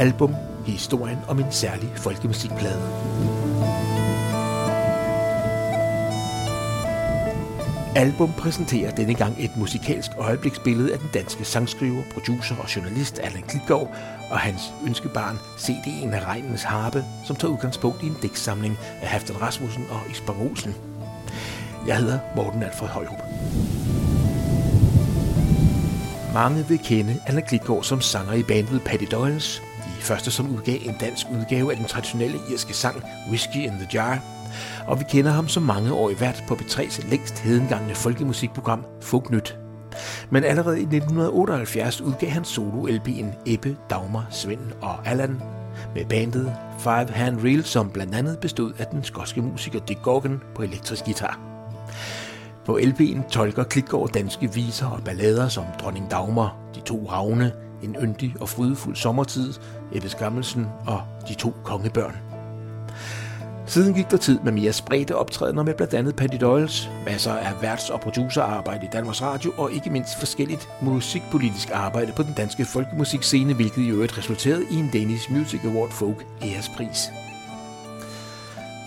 album Historien om en særlig folkemusikplade. Album præsenterer denne gang et musikalsk øjebliksbillede af den danske sangskriver, producer og journalist Allan Klitgaard og hans ønskebarn CD'en af Regnens Harpe, som tager udgangspunkt i en digtsamling af Haften Rasmussen og Isbar Olsen. Jeg hedder Morten Alfred Højhup. Mange vil kende Allan Klitgaard som sanger i bandet Patty Doyles. De første, som udgav en dansk udgave af den traditionelle irske sang Whiskey in the Jar. Og vi kender ham som mange år i vært på B3's længst hedengangne folkemusikprogram Fugnyt. Men allerede i 1978 udgav han solo-LP'en Ebbe, Dagmar, Svend og Allan med bandet Five Hand Reel, som blandt andet bestod af den skotske musiker Dick Gorgon på elektrisk guitar. På LP'en tolker Klitgaard danske viser og ballader som Dronning Dagmar, De to havne, en yndig og frydefuld sommertid, Ebbe Skammelsen og De to kongebørn. Siden gik der tid med mere spredte optrædener med blandt andet Patty Doyles, masser af værts- og producerarbejde i Danmarks Radio og ikke mindst forskelligt musikpolitisk arbejde på den danske folkemusikscene, hvilket i øvrigt resulterede i en Danish Music Award Folk ærespris.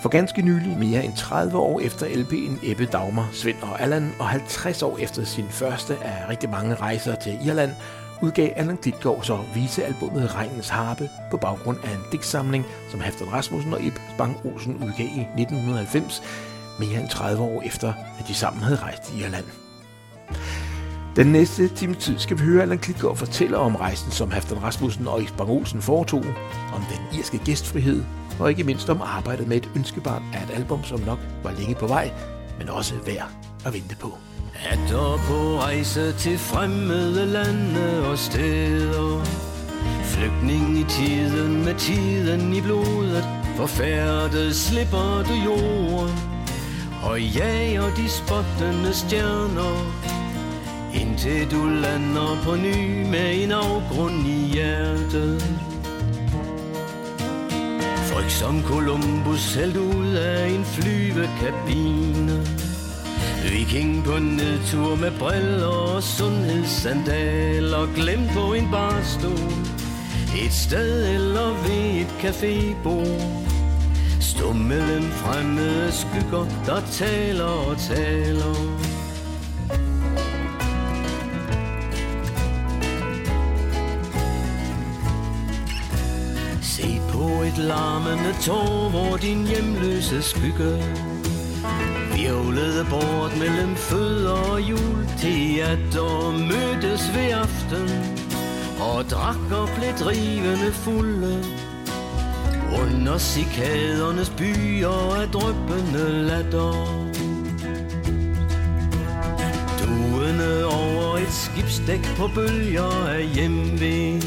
For ganske nylig, mere end 30 år efter LP'en Ebbe Dagmar, Svend og Allan, og 50 år efter sin første af rigtig mange rejser til Irland, udgav Allan Klitgaard så visealbummet Regnens Harpe på baggrund af en digtsamling, som Haften Rasmussen og Ib Spang Olsen udgav i 1990, mere end 30 år efter, at de sammen havde rejst i Irland. Den næste time tid skal vi høre Allan Klitgaard fortælle om rejsen, som Haften Rasmussen og Ib Bang Olsen foretog, om den irske gæstfrihed, og ikke mindst om arbejdet med et ønskebarn af et album, som nok var længe på vej, men også værd at vente på. Atter på rejse til fremmede lande og steder. Flygtning i tiden med tiden i blodet. Forfærdet slipper du jorden. Og jager de spottende stjerner. Indtil du lander på ny med en afgrund i hjertet. Frygt som Columbus hældt ud af en flyvekabine. Viking på nedtur med briller og sundhedssandaler Glem på en barstol. Et sted eller ved et cafébord. Stå mellem fremmede skygger Der taler og taler. Se på et larmende tår Hvor din hjemløse skygge Virvlede bort mellem fødder og jul Teater mødtes ved aften Og drak og blev drivende fulde. Under cikadernes byer af drøbende latter Duende over et skibsdæk på bølger af hjemvind.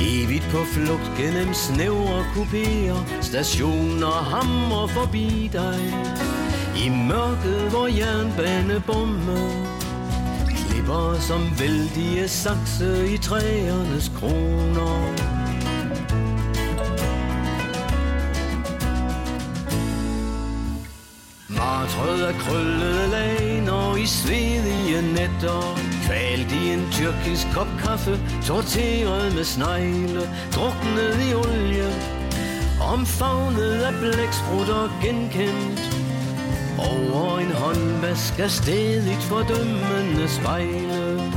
Evigt på flugt gennem snævre kupéer Stationer hammer forbi dig i mørket, hvor jernbanebommer Klipper som vældige sakse i træernes kroner. Martrød af krøllede laner i svedige nætter Kvalt i en tyrkisk kop kaffe Torteret med snegle Druknet i olie Omfavnet af blæksprutter genkendt over en håndvask er stedigt fordømmende spejle.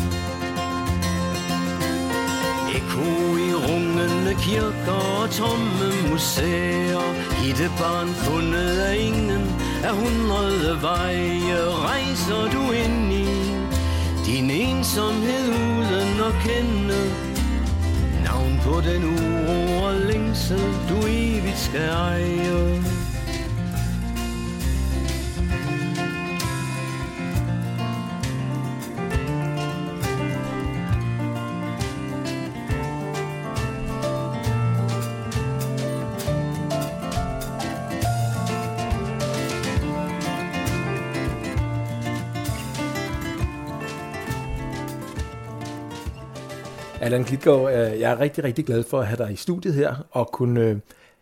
Eko i rungende kirker og tomme museer. Barn fundet af ingen af hundrede veje. Rejser du ind i din ensomhed uden at kende Navn på den uro og længsel du evigt skal eje? Allan Klitgaard, øh, jeg er rigtig, rigtig glad for at have dig i studiet her, og kunne øh,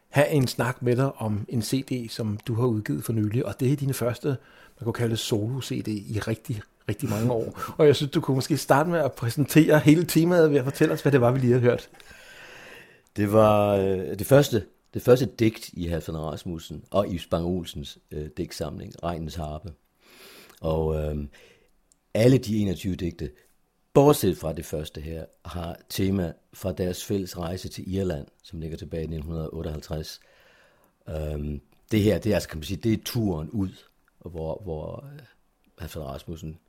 have en snak med dig om en CD, som du har udgivet for nylig, og det er din første, man kunne kalde solo-CD i rigtig, rigtig mange år. Og jeg synes, du kunne måske starte med at præsentere hele temaet ved at fortælle os, hvad det var, vi lige har hørt. Det var øh, det første det første digt i Halvdan Rasmussen og i Spang Olsens øh, digtsamling, Regnens Harpe. Og øh, alle de 21 digte, bortset fra det første her, har tema fra deres fælles rejse til Irland, som ligger tilbage i 1958. Øhm, det her, det er, altså, kan man sige, det er turen ud, hvor, hvor øh, Alfred Rasmussen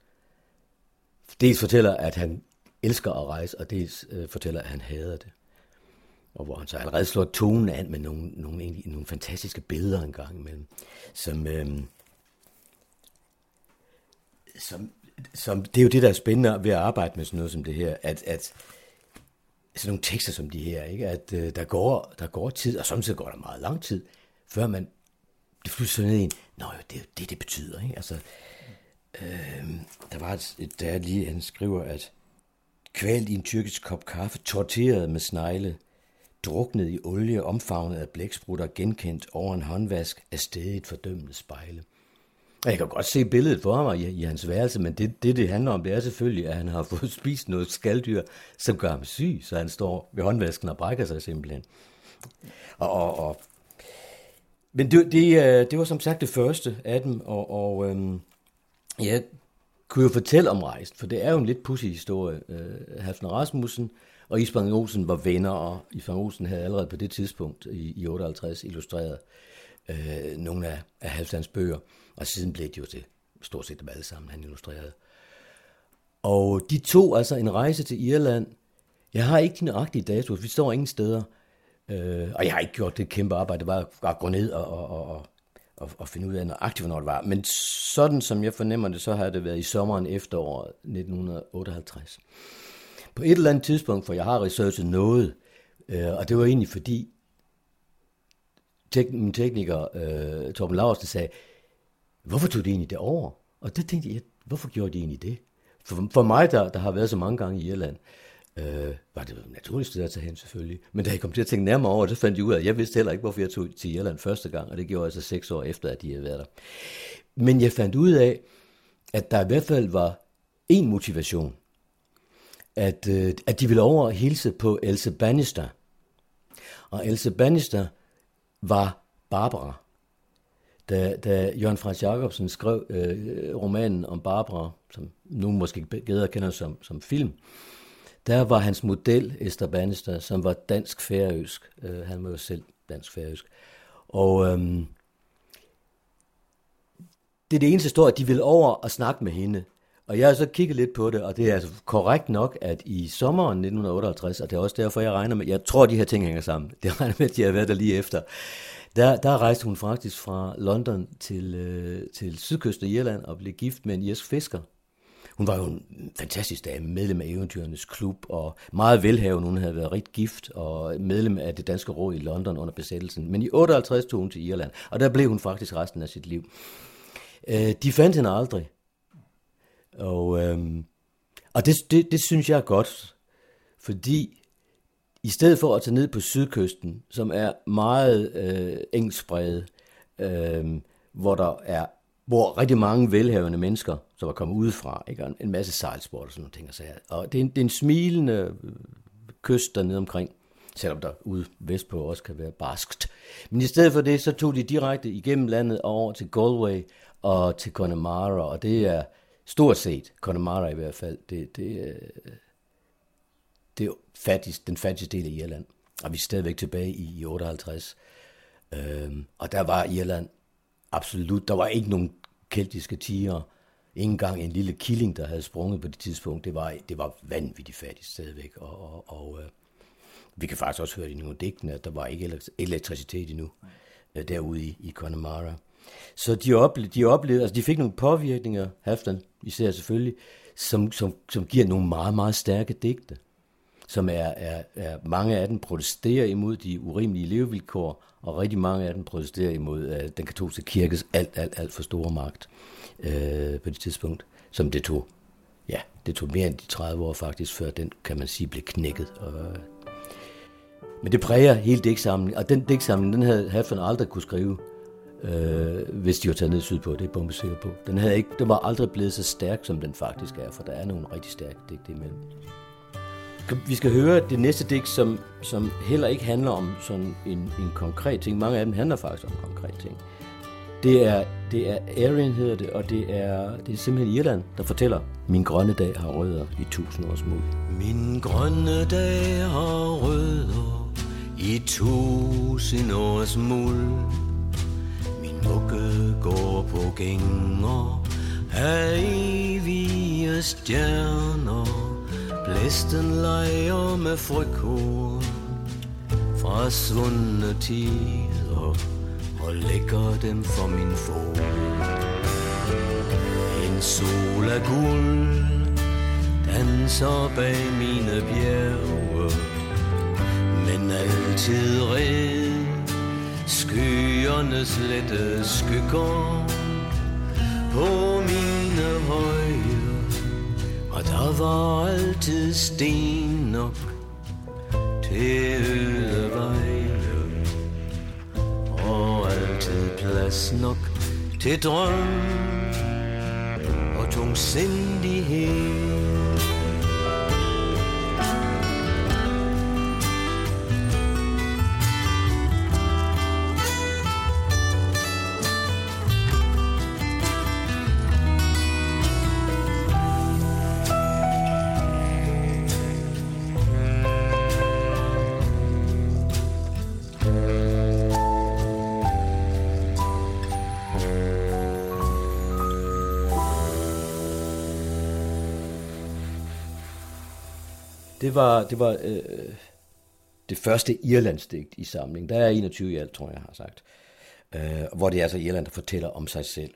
dels fortæller, at han elsker at rejse, og dels øh, fortæller, at han hader det og hvor han så allerede slår tonen an med nogle, nogle, egentlig, nogle fantastiske billeder en gang imellem, som, øh, som, som, det er jo det, der er spændende ved at arbejde med sådan noget som det her, at, at sådan nogle tekster som de her, ikke? at øh, der, går, der går tid, og samtidig går der meget lang tid, før man det flytter ned i en, nå jo, det er det, det betyder. Ikke? Altså, øh, der var et, et der lige, han skriver, at kvalt i en tyrkisk kop kaffe, torteret med snegle, druknet i olie, omfavnet af blæksprutter, genkendt over en håndvask af stedigt fordømmende spejle. Jeg kan godt se billedet for mig i, i hans værelse, men det, det, det handler om, det er selvfølgelig, at han har fået spist noget skalddyr, som gør ham syg, så han står ved håndvasken og brækker sig simpelthen. Og, og, og men det, det, øh, det var som sagt det første af dem, og, og øhm, jeg kunne jo fortælle om rejsen, for det er jo en lidt pussy historie. Øh, Halfner Rasmussen og Isbjørn Olsen var venner, og Isbjørn Olsen havde allerede på det tidspunkt i, i 58 illustreret øh, nogle af, af Halfdans bøger, og siden blev det jo til stort set dem alle sammen, han illustrerede. Og de to altså en rejse til Irland. Jeg har ikke de nøjagtige datoer, vi står ingen steder. Øh, og jeg har ikke gjort det kæmpe arbejde, det var at gå ned og, og, og, og, og finde ud af nøjagtigt, hvornår det var. Men sådan som jeg fornemmer det, så har det været i sommeren efteråret 1958 på et eller andet tidspunkt, for jeg har researchet noget, øh, og det var egentlig fordi, tek- min tekniker, øh, Torben Larsen, sagde, hvorfor tog de egentlig det over? Og det tænkte jeg, hvorfor gjorde de egentlig det? For, for mig, der, der har været så mange gange i Irland, øh, var det naturligt sted at tage hen selvfølgelig. Men da jeg kom til at tænke nærmere over, så fandt jeg ud af, at jeg vidste heller ikke, hvorfor jeg tog til Irland første gang, og det gjorde jeg altså seks år efter, at de havde været der. Men jeg fandt ud af, at der i hvert fald var en motivation, at, øh, at de ville over hilse på Else Bannister. Og Else Bannister var Barbara. Da, da Jørgen Frans Jacobsen skrev øh, romanen om Barbara, som nu måske bedre kender som, som film, der var hans model Esther Bannister, som var dansk-færøsk. Øh, han var jo selv dansk-færøsk. Og øhm, det er det eneste står, at de ville over og snakke med hende. Og jeg har så kigget lidt på det, og det er altså korrekt nok, at i sommeren 1958, og det er også derfor, jeg regner med, jeg tror, at de her ting hænger sammen, det regner med, at de har været der lige efter, der, der rejste hun faktisk fra London til, øh, til sydkysten af Irland og blev gift med en irsk fisker. Hun var jo en fantastisk dame, medlem af Eventyrenes Klub, og meget velhavende. Hun havde været rigtig gift og medlem af det danske råd i London under besættelsen. Men i 58 tog hun til Irland, og der blev hun faktisk resten af sit liv. Øh, de fandt hende aldrig, og, øh, og det, det, det synes jeg er godt, fordi i stedet for at tage ned på sydkysten, som er meget øh, engspredet, øh, hvor der er hvor rigtig mange velhavende mennesker, som er kommet udefra, ikke? en masse sejlsport og sådan nogle ting. Og, så og det, er en, det er en smilende øh, kyst dernede omkring, selvom der ude vestpå også kan være barskt. Men i stedet for det, så tog de direkte igennem landet over til Galway og til Connemara, og det er Stort set, Connemara i hvert fald, det, det, øh, det er fattigst, den fattigste del af Irland. Og vi er stadigvæk tilbage i, i 58. Øhm, og der var Irland absolut, der var ikke nogen keltiske tiger, ikke engang en lille killing, der havde sprunget på det tidspunkt. Det var, det var vanvittigt fattigt stadigvæk. Og, og, og øh, vi kan faktisk også høre i nogle digtene, at der var ikke elektricitet endnu øh, derude i, i Connemara. Så de ople, de oplevede, altså de fik nogle påvirkninger, Haftan især selvfølgelig, som, som, som giver nogle meget, meget stærke digte, som er, er, er, mange af dem protesterer imod de urimelige levevilkår, og rigtig mange af dem protesterer imod uh, den katolske kirkes alt, alt, alt for store magt uh, på det tidspunkt, som det tog, ja, det tog mere end de 30 år faktisk, før den, kan man sige, blev knækket. Og, øh, men det præger hele digtsamlingen, og den digtsamling, den havde Halfdan aldrig kunne skrive, øh, hvis de var taget ned sydpå, det er bombesikker på. Den, havde ikke, den var aldrig blevet så stærk, som den faktisk er, for der er nogle rigtig stærke digte imellem skal, vi skal høre det næste digt, som, som heller ikke handler om sådan en, en konkret ting. Mange af dem handler faktisk om konkret ting. Det er, det er Arian hedder det, og det er, det er simpelthen Irland, der fortæller, min grønne dag har rødder i tusind års mul. Min grønne dag har rødder i tusind års muld. Min mugge går på gænger af evige stjerner. Blæsten leger med frøkor fra svundne tider og lægger dem for min fod. En sol af guld danser bag mine bjerge, men altid red skyernes lette skygger på mine høje, og der var altid sten nok til øde veje, og altid plads nok til drøm og tungsindighed. Det var, det var øh, det første Irlandsdigt i samlingen. Der er 21 i alt, tror jeg, jeg har sagt. Øh, hvor det er altså Irland, der fortæller om sig selv.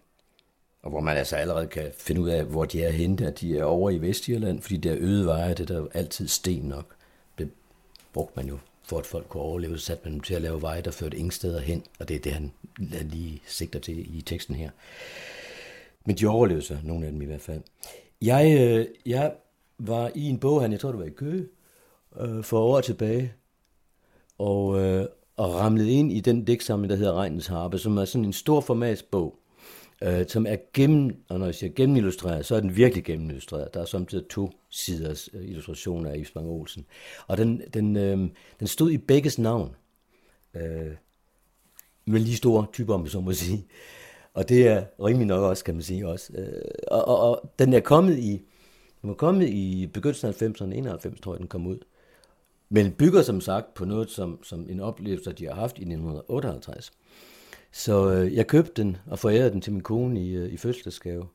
Og hvor man altså allerede kan finde ud af, hvor de er henne. At de er over i Vestirland, fordi der øde veje, det er der altid sten nok. Det brugte man jo for at folk kunne overleve, så satte man dem til at lave veje, der førte ingen steder hen, og det er det, han lige sigter til i teksten her. Men de overlevede sig, nogle af dem i hvert fald. Jeg, øh, jeg var i en bog, han, jeg tror det var i Køge, øh, for år tilbage, og, øh, og ramlede ind i den digtsamling, der hedder Regnens Harpe, som er sådan en stor formatsbog, øh, som er gennem, og når jeg siger gennemillustreret, så er den virkelig gennemillustreret. Der er samtidig to siders øh, illustrationer af Yves Bang Olsen. Og den, den, øh, den stod i begges navn. Øh, med lige store typer, om så må sige. Og det er rimelig nok også, kan man sige også. Øh, og, og, og den er kommet i, den var kommet i begyndelsen af 90'erne, 91 tror jeg, den kom ud. Men bygger som sagt på noget, som, som en oplevelse, de har haft i 1958. Så øh, jeg købte den og forærede den til min kone i, øh, i fødselsdagsgave.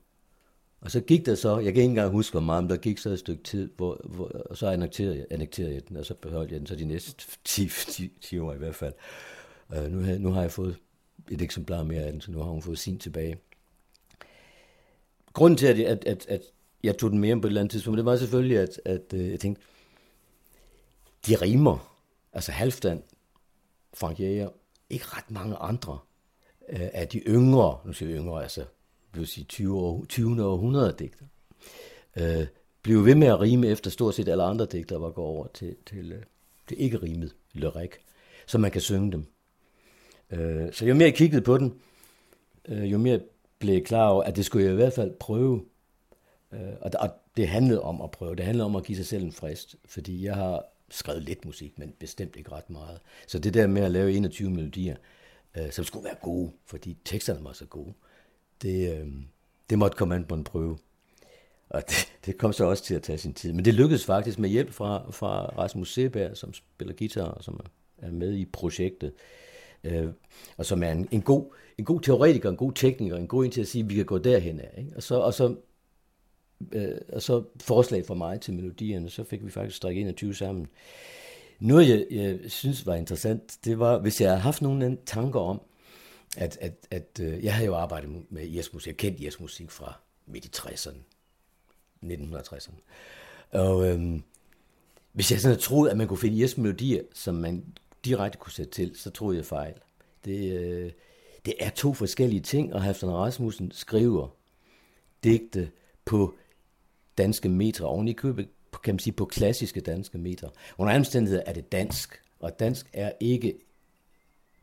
Og så gik der så, jeg kan ikke engang huske, hvor meget, men der gik så et stykke tid, hvor, hvor, og så annekterede jeg, annekterede jeg den, og så beholdt jeg den så de næste 10, 10, 10 år i hvert fald. Øh, nu, nu har jeg fået et eksemplar mere af den, så nu har hun fået sin tilbage. Grunden til, at, at, at, at jeg tog den med på et eller andet tidspunkt, det var selvfølgelig, at, at øh, jeg tænkte, de rimer, altså Halvdan, Frank Jæger, ikke ret mange andre øh, af de yngre, nu siger vi yngre, altså vil sige 20. År, 20. århundrede digter, øh, blev ved med at rime efter stort set alle andre digter, var gået over til, til, øh, til ikke rimet lyrik, så man kan synge dem. Øh, så jo mere jeg kiggede på den, øh, jo mere blev jeg klar over, at det skulle jeg i hvert fald prøve Øh, og, og det handlede om at prøve. Det handlede om at give sig selv en frist. Fordi jeg har skrevet lidt musik, men bestemt ikke ret meget. Så det der med at lave 21 melodier, øh, som skulle være gode, fordi teksterne var så gode, det, øh, det måtte komme an på en prøve. Og det, det kom så også til at tage sin tid. Men det lykkedes faktisk med hjælp fra, fra Rasmus Seberg, som spiller guitar og som er med i projektet. Øh, og som er en, en, god, en god teoretiker, en god tekniker, en god en til at sige, at vi kan gå derhen af. Ikke? Og, så, og så øh, og så forslag fra mig til melodierne, så fik vi faktisk strikket 21 sammen. Noget, jeg, jeg synes var interessant, det var, hvis jeg havde haft nogle tanker om, at, at, at øh, jeg havde jo arbejdet med jazzmusik, musik, jeg kendte irsk musik fra midt i 60'erne, 1960'erne. Og øh, hvis jeg sådan havde troet, at man kunne finde jazzmelodier, melodier, som man direkte kunne sætte til, så troede jeg fejl. Det, øh, det er to forskellige ting, og Halfdan Rasmussen skriver digte på danske metre, oven i købet, kan man sige, på klassiske danske metre. Under omstændigheder er det dansk, og dansk er ikke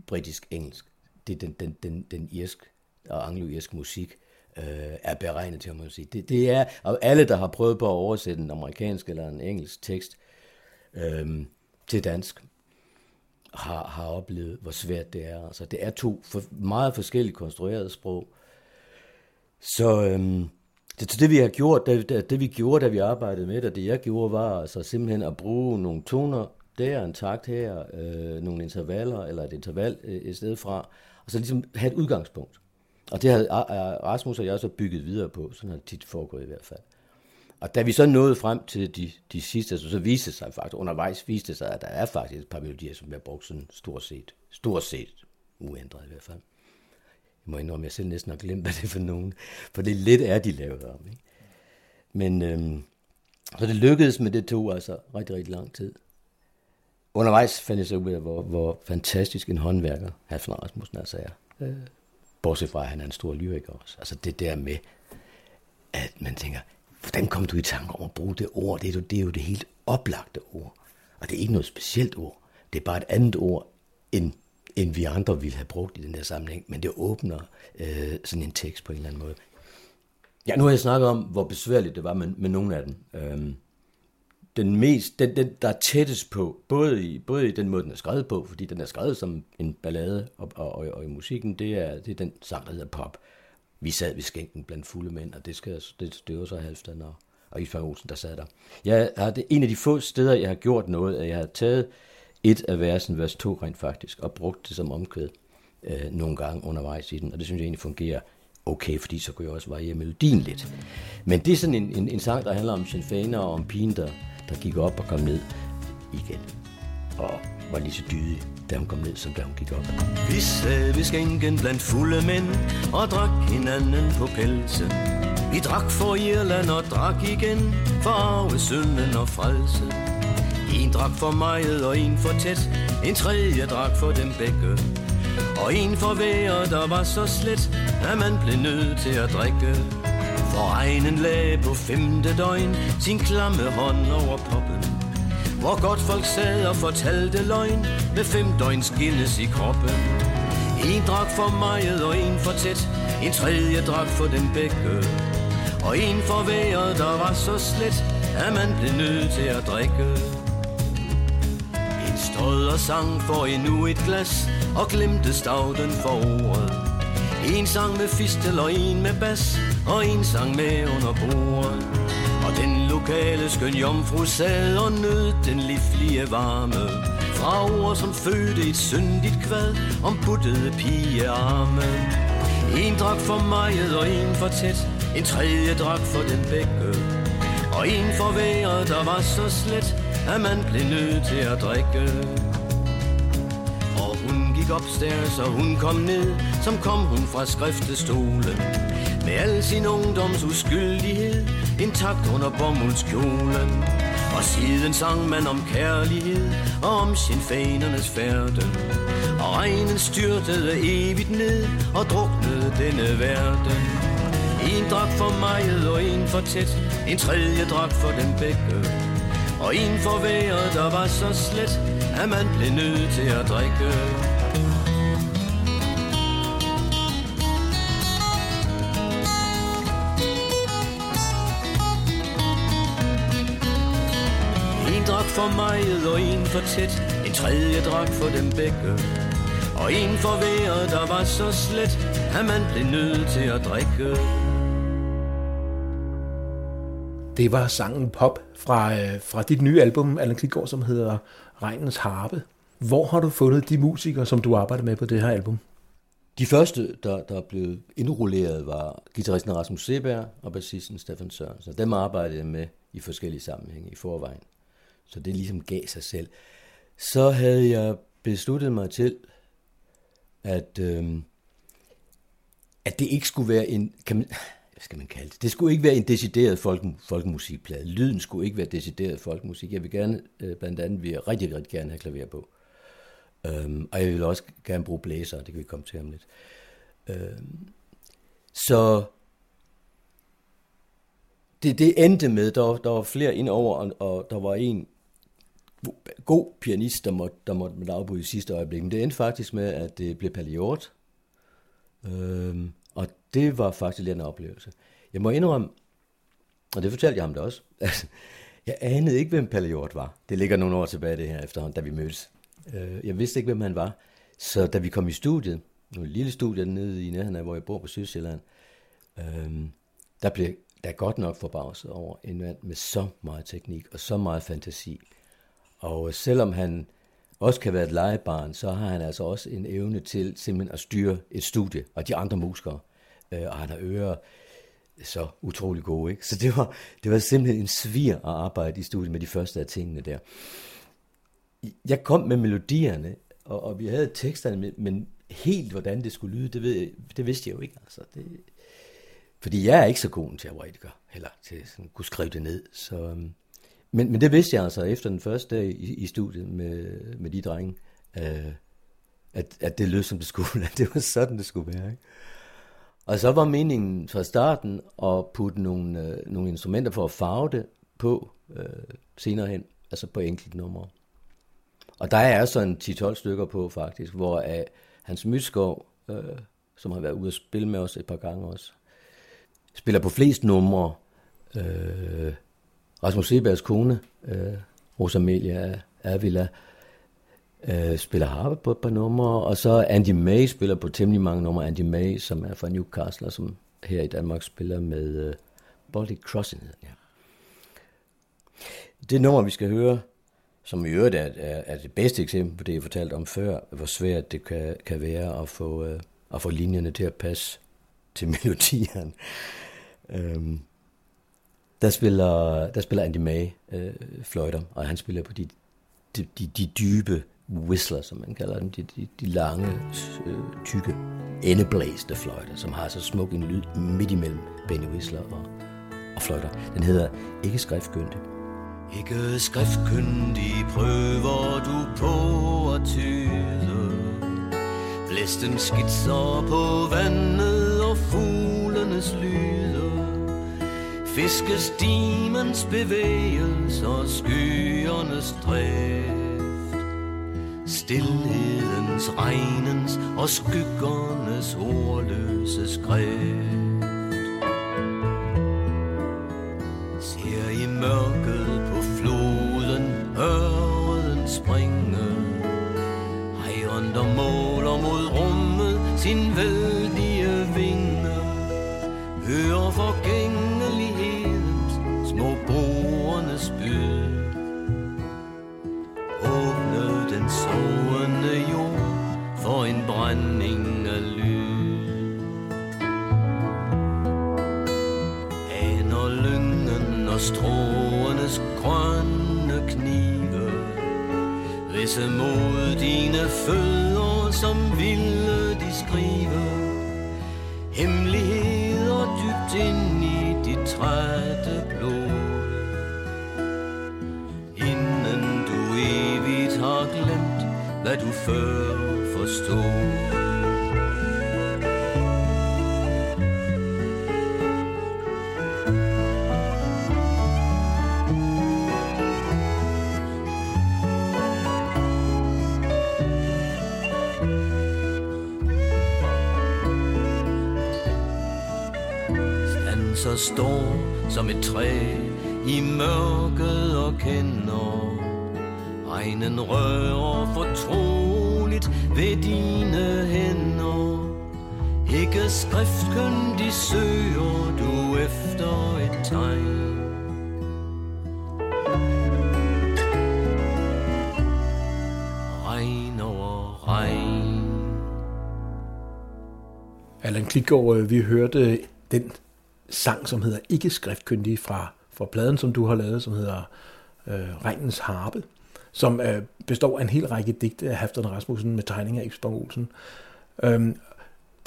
britisk-engelsk. Det er den, den, den, den irsk og anglo-irsk musik øh, er beregnet til, må man sige. Det, det er, og alle, der har prøvet på at oversætte en amerikansk eller en engelsk tekst, øh, til dansk, har, har oplevet, hvor svært det er. Altså, det er to for, meget forskelligt konstruerede sprog. Så øh, det, det, vi har gjort, det, det, det vi gjorde, da vi arbejdede med det, det jeg gjorde, var altså simpelthen at bruge nogle toner der, en takt her, øh, nogle intervaller, eller et interval øh, et sted fra, og så ligesom have et udgangspunkt. Og det har Rasmus og jeg så bygget videre på, sådan har det tit foregået i hvert fald. Og da vi så nåede frem til de, de sidste, så, så viste det sig faktisk, undervejs viste det sig, at der er faktisk et par melodier, som bliver brugt sådan stort set, stort set uændret i hvert fald. Jeg må indrømme, at jeg selv næsten har glemt, hvad det er for nogen, for det lidt er de lavet om. Ikke? Men øhm, så det lykkedes, men det tog altså rigtig, rigtig lang tid. Undervejs fandt jeg så ud af, hvor, hvor fantastisk en håndværker Hans Rasmussen altså er. Øh. Bortset fra, at han er en stor lyriker også. Altså det der med, at man tænker, hvordan kom du i tanke om at bruge det ord? Det er, jo, det er jo det helt oplagte ord. Og det er ikke noget specielt ord. Det er bare et andet ord, end, end vi andre ville have brugt i den der sammenhæng. Men det åbner øh, sådan en tekst på en eller anden måde. Ja, nu har jeg snakket om, hvor besværligt det var med, med nogle af dem. Øhm, den mest, den, den, der er tættest på, både i, både i den måde, den er skrevet på, fordi den er skrevet som en ballade, og, og, og, og i musikken, det er, det er den sang, der hedder Pop. Vi sad ved skænken blandt fulde mænd, og det, skal, det, det var så Halvstand og, og Isfang Olsen, der sad der. Jeg har, det en af de få steder, jeg har gjort noget, at jeg har taget et af versen, vers 2 rent faktisk, og brugt det som omkvæd øh, nogle gange undervejs i den, og det synes jeg egentlig fungerer okay, fordi så kunne jeg også variere melodien lidt. Men det er sådan en, en, en sang, der handler om Sinn og om pigen, der, der gik op og kom ned igen. Og var lige så dydig, da hun kom ned, som da hun gik op. Vi sad ved skænken blandt fulde mænd og drak hinanden på pelsen. Vi drak for Irland og drak igen for arve, synden og frelsen. En drak for meget og en for tæt, en tredje drak for dem begge. Og en for vejret, der var så slet, at man blev nødt til at drikke. For regnen lag på femte døgn sin klamme hånd over poppen. Hvor godt folk sad og fortalte løgn med fem døgns Guinness i kroppen. En drak for meget og en for tæt, en tredje drak for den begge. Og en for vejret, der var så slet, at man blev nødt til at drikke. En og sang for endnu et glas, og glemte stavden for ordet. En sang med fistel og en med bas, og en sang med under bordet. Og den lokale skøn jomfru sad og nød den livlige varme. Fra ord som fødte et syndigt kvad om puttede pigearme. En drak for meget og en for tæt, en tredje drak for den begge. Og en for vejret, der var så slet, at man blev nødt til at drikke gik opstairs, og hun kom ned, som kom hun fra skriftestolen. Med al sin ungdoms uskyldighed, intakt under bomuldskjolen. Og siden sang man om kærlighed, og om sin fanernes færden. Og regnen styrtede evigt ned, og druknede denne verden. En drak for meget, og en for tæt, en tredje drak for den begge. Og en for vejret, der var så slet, at man blev nødt til at drikke. for meget og en for tæt. En tredje drak for dem begge. Og en for vejret, der var så slet At man blev nødt til at drikke. Det var sangen Pop fra, øh, fra dit nye album, Allan Klitgaard, som hedder Regnens Harpe. Hvor har du fundet de musikere, som du arbejder med på det her album? De første, der, der blev indrulleret, var guitaristen Rasmus Seberg og bassisten Stefan Sørensen. Dem arbejdede jeg med i forskellige sammenhænge i forvejen. Så det ligesom gav sig selv. Så havde jeg besluttet mig til, at, øh, at det ikke skulle være en, kan man, hvad skal man kalde det, det skulle ikke være en decideret folk, folkemusikplade. Lyden skulle ikke være decideret folkemusik. Jeg vil gerne, øh, blandt andet, vil jeg rigtig, rigtig gerne have klaver på. Øhm, og jeg vil også gerne bruge blæser, det kan vi komme til om lidt. Øhm, så det, det endte med, der, der var flere ind over, og, og der var en god pianist, der måtte, der måtte med afbryde i sidste øjeblik. Men det endte faktisk med, at det blev Paliort. Øhm, det var faktisk lidt en oplevelse. Jeg må indrømme, og det fortalte jeg ham da også, Jeg anede ikke, hvem Palle Hjort var. Det ligger nogle år tilbage, det her efterhånden, da vi mødtes. Øh, jeg vidste ikke, hvem han var. Så da vi kom i studiet, en lille studie nede i nærheden af, hvor jeg bor på Sydsjælland, øhm, der blev der godt nok forbavset over en mand med så meget teknik og så meget fantasi. Og selvom han også kan være et legebarn, så har han altså også en evne til simpelthen at styre et studie og de andre musikere. Øh, og han har ører så utrolig gode. Ikke? Så det var, det var simpelthen en svir at arbejde i studiet med de første af tingene der. Jeg kom med melodierne, og, og vi havde teksterne, med, men helt hvordan det skulle lyde, det, ved, det vidste jeg jo ikke. Altså, det, fordi jeg er ikke så god til at write heller til at kunne skrive det ned. Så, øhm, men, men det vidste jeg altså efter den første dag i, i studiet med, med de drenge, øh, at, at det lød som det skulle, at det var sådan, det skulle være. Ikke? Og så var meningen fra starten at putte nogle, øh, nogle instrumenter for at farve det på øh, senere hen, altså på enkelt numre. Og der er sådan 10-12 stykker på faktisk, hvor af Hans Myskov, øh, som har været ude at spille med os et par gange også, spiller på flest numre. Øh, Rasmus Sebergs kone, øh, Rosamelia Avila, øh, spiller harpe på et par numre, og så Andy May spiller på temmelig mange numre. Andy May, som er fra Newcastle, og som her i Danmark spiller med øh, Body Crossing. Ja. Det nummer, vi skal høre, som i øvrigt er, er, er det bedste eksempel på det, jeg fortalte om før, hvor svært det kan, kan være at få, øh, at få linjerne til at passe til melodierne. Øhm, der spiller, der spiller Andy May øh, fløjter, og han spiller på de, de, de, de dybe whistler, som man kalder dem, de, de, de lange, øh, tykke, endeblæste fløjter, som har så smuk en lyd midt imellem Benny Whistler og, og fløjter. Den hedder Ikke skriftkyndig. Ikke skriftkyndig prøver du på at tyde Blæsten skitser på vandet og fuglenes lyde Fiskestimens bevægelser, skyernes dræb Stilhedens, regnens og skyggernes ordløse skrift sidder stor som et træ i mørket og kender Regnen rører fortroligt ved dine hænder. Ikke skriftkyndig søger du efter et tegn. Regn over regn. Allan Klitgaard, øh, vi hørte sang, som hedder Ikke skriftkyndig fra, fra pladen, som du har lavet, som hedder øh, Regnens Harpe, som øh, består af en hel række digte af Halfdan Rasmussen med tegninger af Ibsborg Olsen. Øhm,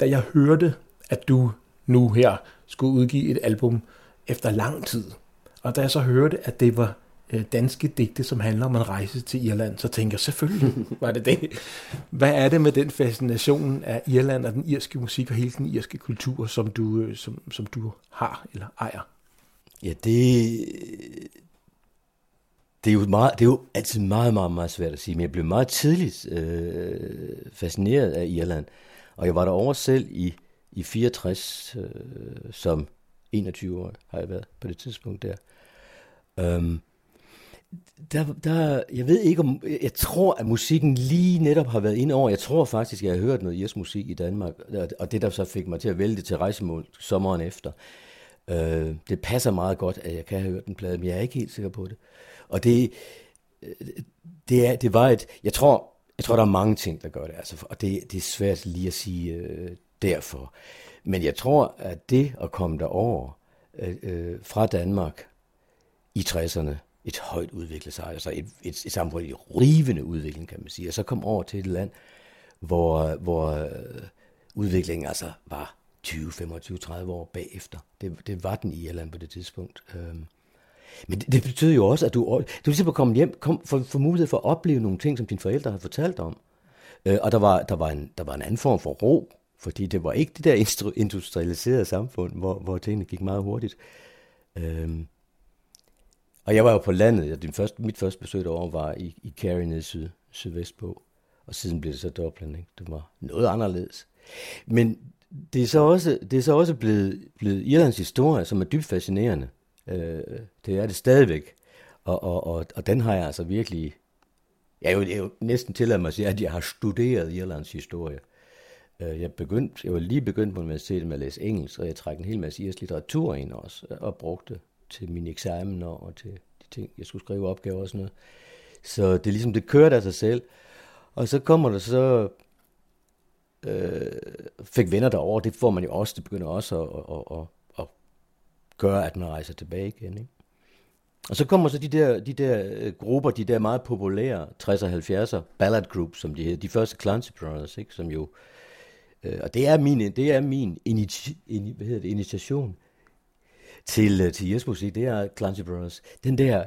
da jeg hørte, at du nu her skulle udgive et album efter lang tid, og da jeg så hørte, at det var Øh, danske digte, som handler om en rejse til Irland, så tænker jeg selvfølgelig, var det det. Hvad er det med den fascination af Irland og den irske musik og hele den irske kultur, som du, øh, som, som du har eller ejer? Ja, det, det er jo meget, det er jo altid meget, meget, meget svært at sige, men jeg blev meget tidligt øh, fascineret af Irland, og jeg var der over selv i, i 64, øh, som 21 år har jeg været på det tidspunkt der. Um, der, der, jeg ved ikke om, jeg tror, at musikken lige netop har været ind over. Jeg tror faktisk, jeg har hørt noget jazzmusik i Danmark, og det der så fik mig til at vælge til rejsemål sommeren efter. Øh, det passer meget godt, at jeg kan have hørt den plade, men jeg er ikke helt sikker på det. Og det, øh, det, er, det var et, jeg tror, jeg tror, der er mange ting, der gør det, altså, og det, det er svært lige at sige øh, derfor. Men jeg tror, at det at komme derover øh, øh fra Danmark i 60'erne, et højt udviklet sig, altså et, et, et samfund i rivende udvikling, kan man sige, og så kom over til et land, hvor, hvor øh, udviklingen altså var 20, 25, 30 år bagefter. Det, det var den i Irland på det tidspunkt. Øhm, men det, det betød jo også, at du, du ligesom komme hjem, kom, for, for mulighed for at opleve nogle ting, som dine forældre havde fortalt om. Øh, og der var, der, var en, der var en anden form for ro, fordi det var ikke det der industrialiserede samfund, hvor, hvor tingene gik meget hurtigt. Øhm. Og jeg var jo på landet, og din første, mit første besøg derovre var i, i Kerry nede syd, sydvestpå. Og siden blev det så Dublin. Ikke? Det var noget anderledes. Men det er så også, det er så også blevet, blevet Irlands historie, som er dybt fascinerende. Øh, det er det stadigvæk. Og, og, og, og den har jeg altså virkelig... Jeg er jo, jeg er jo næsten tilladt mig at sige, at jeg har studeret Irlands historie. Øh, jeg, begyndte, jeg var lige begyndt på universitetet med at læse engelsk, og jeg trak en hel masse irsk litteratur ind også, og brugte til mine eksamener og til de ting, jeg skulle skrive opgaver og sådan noget. Så det er ligesom, det kørte af sig selv. Og så kommer der så, øh, fik venner derover, det får man jo også, det begynder også at, at, at, at gøre, at man rejser tilbage igen. Ikke? Og så kommer så de der, de der øh, grupper, de der meget populære 60'er og 70'er ballad groups, som de hedder, de første Clancy Brothers, ikke? som jo, øh, og det er min, det er min initi, in, hvad hedder det, initiation til, øh, til Jes musik, det er Clancy Brothers. Den der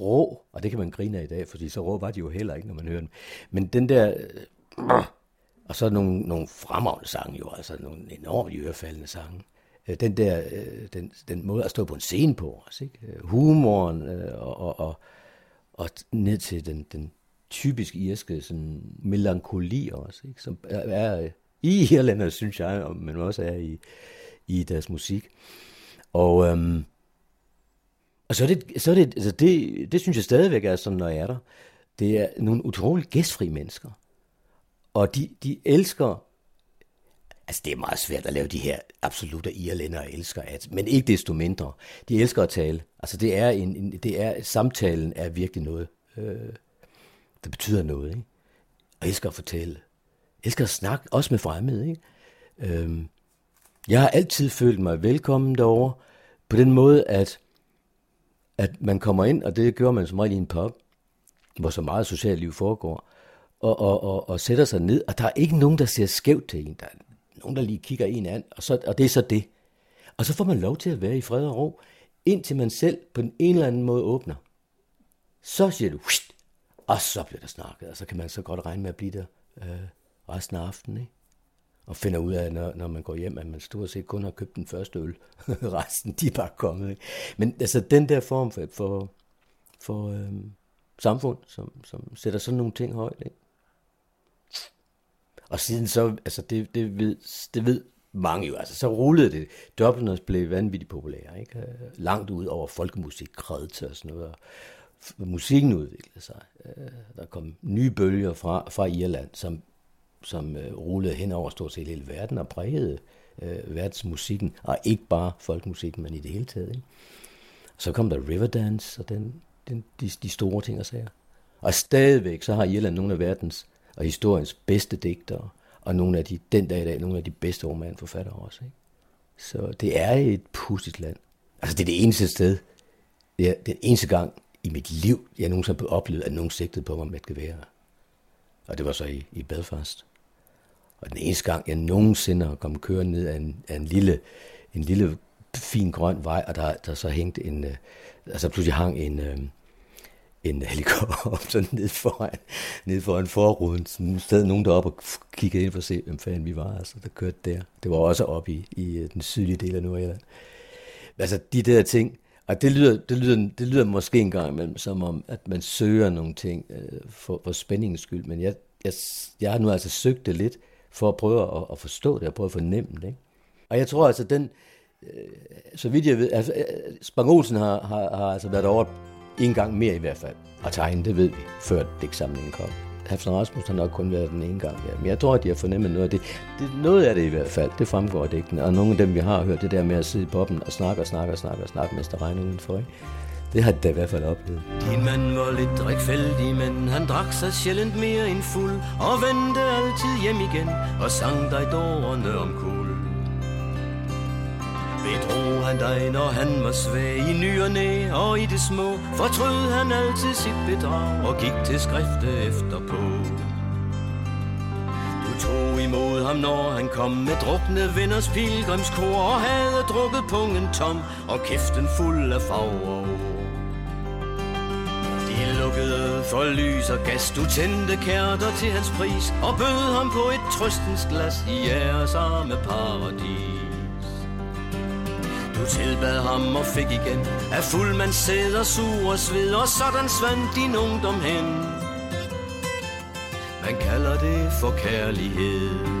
rå, og det kan man grine af i dag, fordi så rå var de jo heller ikke, når man hører den. Men den der, øh, og så nogle, nogle fremragende sange jo, altså nogle enormt ørefaldende sange. Øh, den der, øh, den, den måde at stå på en scene på også, ikke? Humoren og, og, og, og ned til den, den typisk irske sådan melankoli også, ikke? som er, er i Irland, synes jeg, men også er i, i deres musik. Og, øhm, og så er det, så er det, altså det, det synes jeg stadigvæk er sådan, når jeg er der. Det er nogle utroligt gæstfri mennesker. Og de, de elsker, altså det er meget svært at lave de her absolutte irlænder elsker at, men ikke desto mindre. De elsker at tale. Altså det er en, en det er, samtalen er virkelig noget, øh, der betyder noget, ikke? Og elsker at fortælle. Elsker at snakke, også med fremmede, ikke? Øhm, jeg har altid følt mig velkommen derovre, på den måde, at, at man kommer ind, og det gør man som regel i en pub, hvor så meget socialt liv foregår, og, og, og, og sætter sig ned, og der er ikke nogen, der ser skævt til en. Der er nogen, der lige kigger en an, og, så, og det er så det. Og så får man lov til at være i fred og ro, indtil man selv på en eller anden måde åbner. Så siger du, og så bliver der snakket, og så kan man så godt regne med at blive der øh, resten af aftenen. Ikke? Og finder ud af, når, når man går hjem, at man stort set kun har købt den første øl. Resten, de er bare kommet. Ikke? Men altså, den der form for, for, for øhm, samfund, som, som sætter sådan nogle ting højt. Ikke? Og siden så, altså det, det, ved, det ved mange jo, altså så rullede det. Dubliners blev vanvittigt populære, ikke? Langt ud over folkemusik, kreds og sådan noget. musikken udviklede sig. Øh, der kom nye bølger fra, fra Irland, som som øh, rullede hen over stort set hele verden og prægede øh, verdensmusikken, og ikke bare folkmusikken, men i det hele taget. Ikke? Så kom der Riverdance og den, den, de, de store ting og sager. Og stadigvæk så har Irland nogle af verdens og historiens bedste digtere, og nogle af de, den dag i dag, nogle af de bedste romanforfattere også. Ikke? Så det er et pudsigt land. Altså det er det eneste sted, det er den eneste gang i mit liv, jeg nogensinde har oplevet, at nogen sigtede på mig med et gevær. Og det var så i, i Belfast. Og den eneste gang, jeg nogensinde har kommet kørende ned af en, af en lille, en lille fin grøn vej, og der, der så hængte en, øh, altså pludselig hang en, øh, en helikopter sådan ned foran, ned foran forruden. Sådan sted nogen deroppe og kiggede ind for at se, hvem fanden vi var, altså, der kørte der. Det var også oppe i, i øh, den sydlige del af Nordjylland. Altså de der ting, og det lyder, det lyder, det lyder måske en gang imellem, som om, at man søger nogle ting øh, for, for spændingens skyld, men jeg, jeg, jeg har nu altså søgt det lidt, for at prøve at, at forstå det, og prøve at fornemme det. Ikke? Og jeg tror altså, den, øh, så vidt jeg ved, altså, øh, Spang Olsen har, har, har altså været over en gang mere i hvert fald at tegne, det ved vi, før digtsamlingen kom. Hafsen Rasmus har nok kun været den ene gang, ja. men jeg tror, at de har fornemmet noget af det. det. Noget af det i hvert fald, det fremgår af digtene, og nogle af dem, vi har hørt, det der med at sidde i bobben og snakke og snakke og snakke og snakke, mens der regner udenfor, ikke? Det har jeg da i hvert fald oplevet. Din mand var lidt drikfældig, men han drak sig sjældent mere end fuld, og vendte altid hjem igen, og sang dig dårerne om kul. Bedrog han dig, når han var svag i ny og næ, og i det små, fortrød han altid sit bedrag, og gik til skrifte efterpå. Du tog imod ham, når han kom med drukne venners pilgrimskor, og havde drukket pungen tom, og kæften fuld af farver lukkede for lys og gas. Du tændte kærter til hans pris Og bød ham på et trøstens glas I jeres arme paradis. Du tilbad ham og fik igen Af fuldmands man og sur og sved Og sådan svandt din ungdom hen. Man kalder det for kærlighed.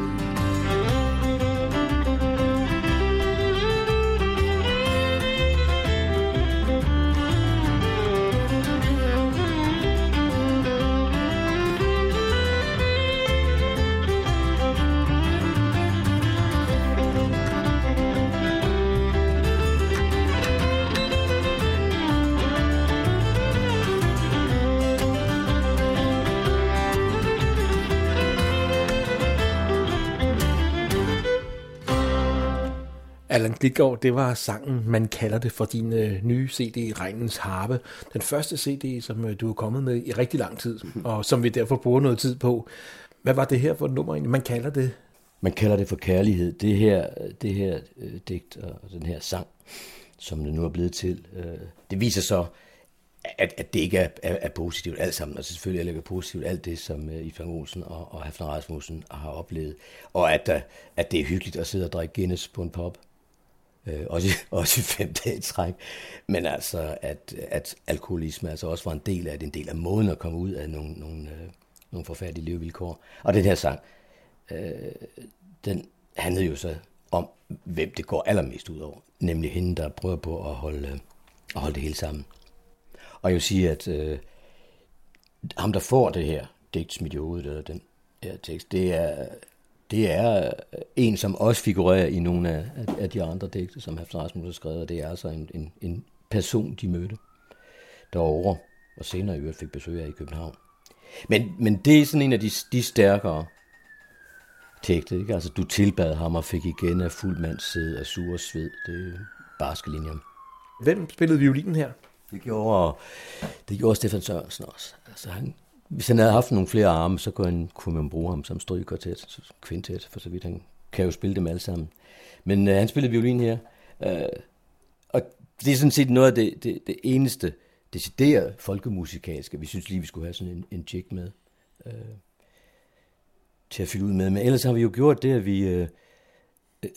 Allan Glitgaard, det var sangen, man kalder det for din øh, nye CD, Regnens Harpe. Den første CD, som øh, du er kommet med i rigtig lang tid, og som vi derfor bruger noget tid på. Hvad var det her for et nummer egentlig? Man kalder det? Man kalder det for kærlighed. Det her, det her øh, digt og den her sang, som det nu er blevet til, øh, det viser så, at, at det ikke er, er, er positivt alt sammen. Altså selvfølgelig er det positivt alt det, som uh, Ifang Olsen og, og Hafner Rasmussen har oplevet. Og at, uh, at det er hyggeligt at sidde og drikke Guinness på en pop øh, også, i, også i fem dage træk. Men altså, at, at alkoholisme altså også var en del af det, en del af måden at komme ud af nogle, nogle, øh, nogle forfærdelige levevilkår. Og den her sang, øh, den handlede jo så om, hvem det går allermest ud over. Nemlig hende, der prøver på at holde, at holde det hele sammen. Og jeg vil sige, at øh, ham, der får det her digt smidt i hovedet, eller den her tekst, det er det er øh, en, som også figurerer i nogle af, af de andre digte, som Hafs Rasmus har skrevet, og det er altså en, en, en person, de mødte derovre, og senere i øvrigt fik besøg af i København. Men, men det er sådan en af de, de stærkere tekster, ikke? Altså, du tilbad ham og fik igen af fuld mands sæd af sur sved. Det er barske linjer. Hvem spillede violinen her? Det gjorde, det gjorde Stefan Sørensen også. Altså, han hvis han havde haft nogle flere arme, så kunne, han, kunne man bruge ham som strygkvartet, kvintet, for så vidt han kan jo spille dem alle sammen. Men øh, han spillede violin her, øh, og det er sådan set noget af det, det, det eneste decideret folkemusikalske, vi synes lige, vi skulle have sådan en, en jig med, øh, til at fylde ud med. Men ellers har vi jo gjort det, at vi, øh,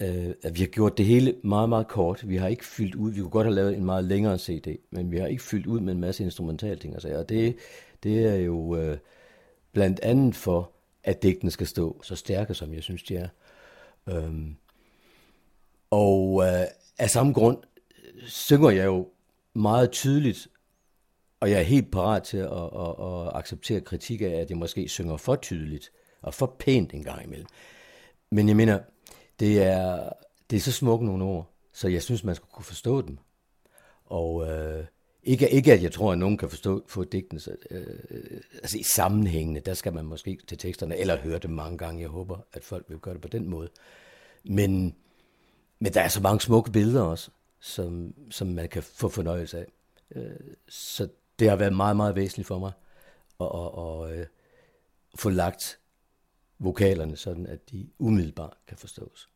øh, at vi har gjort det hele meget, meget kort. Vi har ikke fyldt ud, vi kunne godt have lavet en meget længere CD, men vi har ikke fyldt ud med en masse instrumentalting. Altså, og det, det er jo øh, blandt andet for, at digtene skal stå så stærke, som jeg synes, de er. Øhm, og øh, af samme grund øh, synger jeg jo meget tydeligt, og jeg er helt parat til at, at, at acceptere kritik af, at jeg måske synger for tydeligt og for pænt en gang imellem. Men jeg mener, det er, det er så smukke nogle ord, så jeg synes, man skulle kunne forstå dem. Og øh, ikke, ikke at jeg tror, at nogen kan forstå få digtene øh, øh, altså i sammenhængende, der skal man måske til teksterne, eller høre dem mange gange. Jeg håber, at folk vil gøre det på den måde. Men, men der er så mange smukke billeder også, som, som man kan få fornøjelse af. Øh, så det har været meget, meget væsentligt for mig at, at, at, at få lagt vokalerne sådan, at de umiddelbart kan forstås.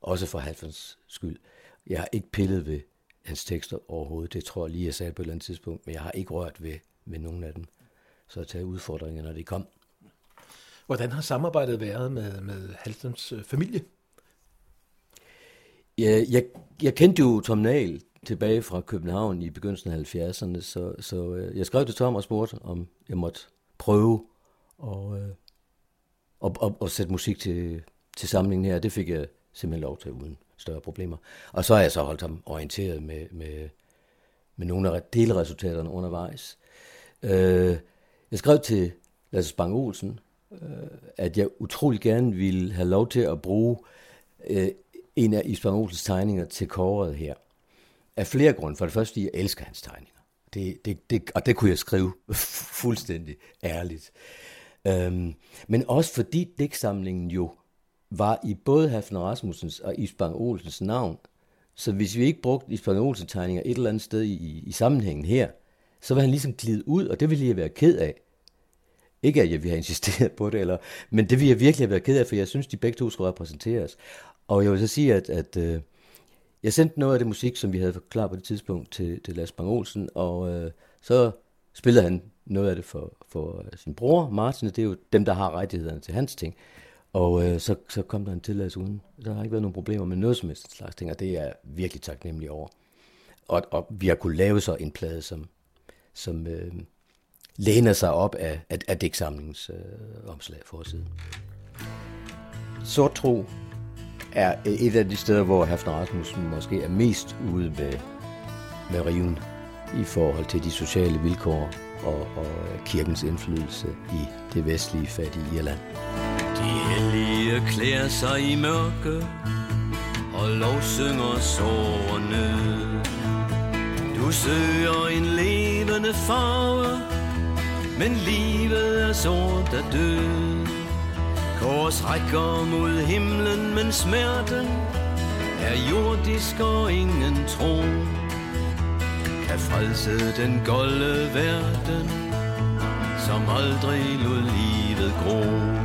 Også for Halfons skyld. Jeg har ikke pillet ved hans tekster overhovedet. Det tror jeg lige, jeg sagde på et eller andet tidspunkt, men jeg har ikke rørt ved, ved nogen af dem. Så jeg tager udfordringer, når de kom. Hvordan har samarbejdet været med, med Halstens øh, familie? Ja, jeg, jeg kendte jo Tom Nahl tilbage fra København i begyndelsen af 70'erne, så, så øh, jeg skrev til Tom og spurgte, om jeg måtte prøve at, øh, at, at, at sætte musik til, til samlingen her. Det fik jeg simpelthen lov til uden større problemer. Og så har jeg så holdt ham orienteret med, med, med nogle af delresultaterne undervejs. Øh, jeg skrev til Lasse Spang Olsen, øh, at jeg utrolig gerne ville have lov til at bruge øh, en af Isbjørn Olsens tegninger til kåret her. Af flere grunde. For det første, jeg elsker hans tegninger. Det, det, det, og det kunne jeg skrive fuldstændig ærligt. Øhm, men også fordi digtsamlingen jo var i både Hafner Rasmussens og Isbang Olsens navn. Så hvis vi ikke brugte Isbang Olsens tegninger et eller andet sted i, i sammenhængen her, så ville han ligesom glide ud, og det ville jeg være ked af. Ikke at jeg ville have insisteret på det, eller, men det ville jeg virkelig have været ked af, for jeg synes, de begge to skulle repræsenteres. Og jeg vil så sige, at, at øh, jeg sendte noget af det musik, som vi havde klar på det tidspunkt, til, til Lars Bang Olsen, og øh, så spillede han noget af det for, for øh, sin bror, Martin, det er jo dem, der har rettighederne til hans ting. Og øh, så, så kom der en tilladelse uden. Der har ikke været nogen problemer med noget som helst slags ting, og det er virkelig taknemmelig over. Og, og vi har kunnet lave så en plade, som, som øh, læner sig op af, af, af dæksamlingens øh, omslag forsiden. Sort tro er øh, et af de steder, hvor Hafner Rasmussen måske er mest ude med, med riven i forhold til de sociale vilkår og, og kirkens indflydelse i det vestlige fattige Irland. De hellige klæder sig i mørke og lovsynger sårene. Du søger en levende farve, men livet er sort af død. Kors rækker mod himlen, men smerten er jordisk og ingen tro. Kan frelse den golde verden, som aldrig lod livet gro.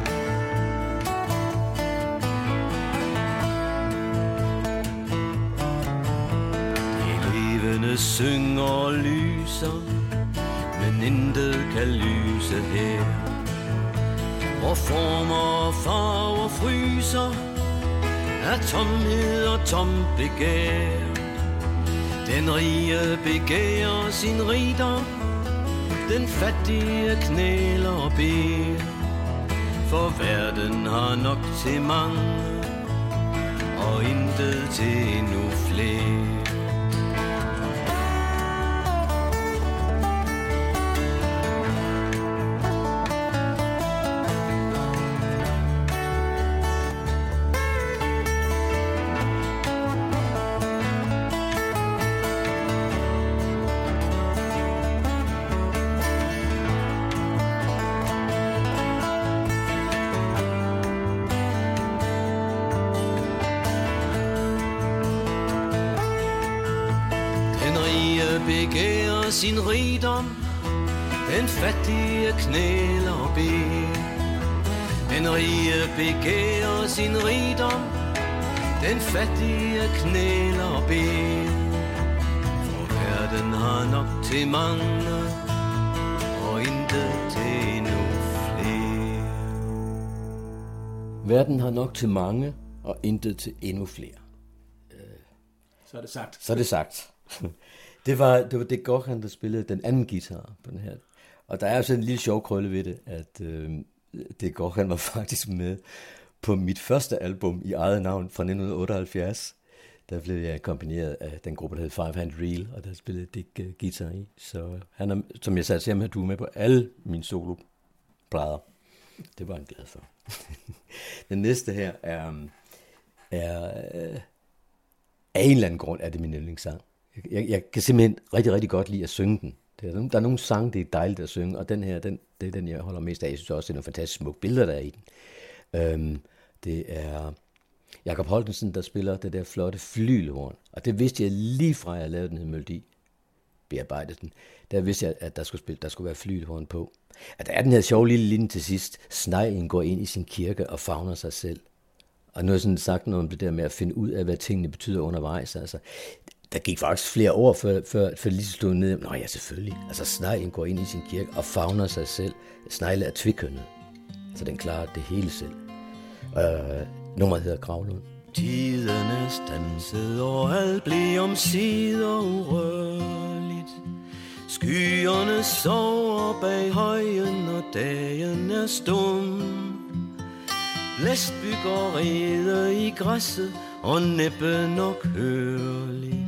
Levende synger og lyser, men intet kan lyse her. Hvor former og farver fryser Af tomhed og tom begær Den rige begærer sin rigdom Den fattige knæler og beder. For verden har nok til mange Og intet til endnu flere. Begærer sin rigdom Den fattige knæler og beder For verden har nok til mange Og intet til endnu flere Verden har nok til mange Og intet til endnu flere Så er det sagt. Så er det sagt. Det var, det var det Gohan, der spillede den anden guitar på den her. Og der er jo sådan en lille sjov krølle ved det, at øh, det Gohan var faktisk med på mit første album i eget navn fra 1978. Der blev jeg kombineret af den gruppe, der hed Five Hand Reel, og der spillede Dick uh, guitar i. Så han er, som jeg sagde til ham, du er med på alle mine solo -plader. Det var han glad for. den næste her er, øh, er øh, af en eller anden grund er det min yndlingssang. Jeg, jeg kan simpelthen rigtig, rigtig godt lide at synge den. Det er, der er nogle sange, det er dejligt at synge, og den her, den, det er den, jeg holder mest af. Jeg synes også, det er nogle fantastisk smukke billeder, der er i den. Øhm, det er Jakob Holtensen, der spiller det der flotte flylhorn. Og det vidste jeg lige fra, jeg lavede den her melodi, bearbejdet den. Der vidste jeg, at der skulle, spille, der skulle være flylhorn på. At der er den her sjove lille linje til sidst. Sneglen går ind i sin kirke og fagner sig selv. Og nu har jeg sådan sagt noget om det der med at finde ud af, hvad tingene betyder undervejs. Altså, der gik faktisk flere år, før, før, før lige stod ned. Nå ja, selvfølgelig. Altså, sneglen går ind i sin kirke og fagner sig selv. Snegle er tvikønnet, så den klarer det hele selv. Øh, nummeret hedder Gravlund. Tiderne er og alt blev om sider urørligt. Skyerne sover bag højen, og dagen er stum. Blæst bygger rede i græsset, og næppe nok hørligt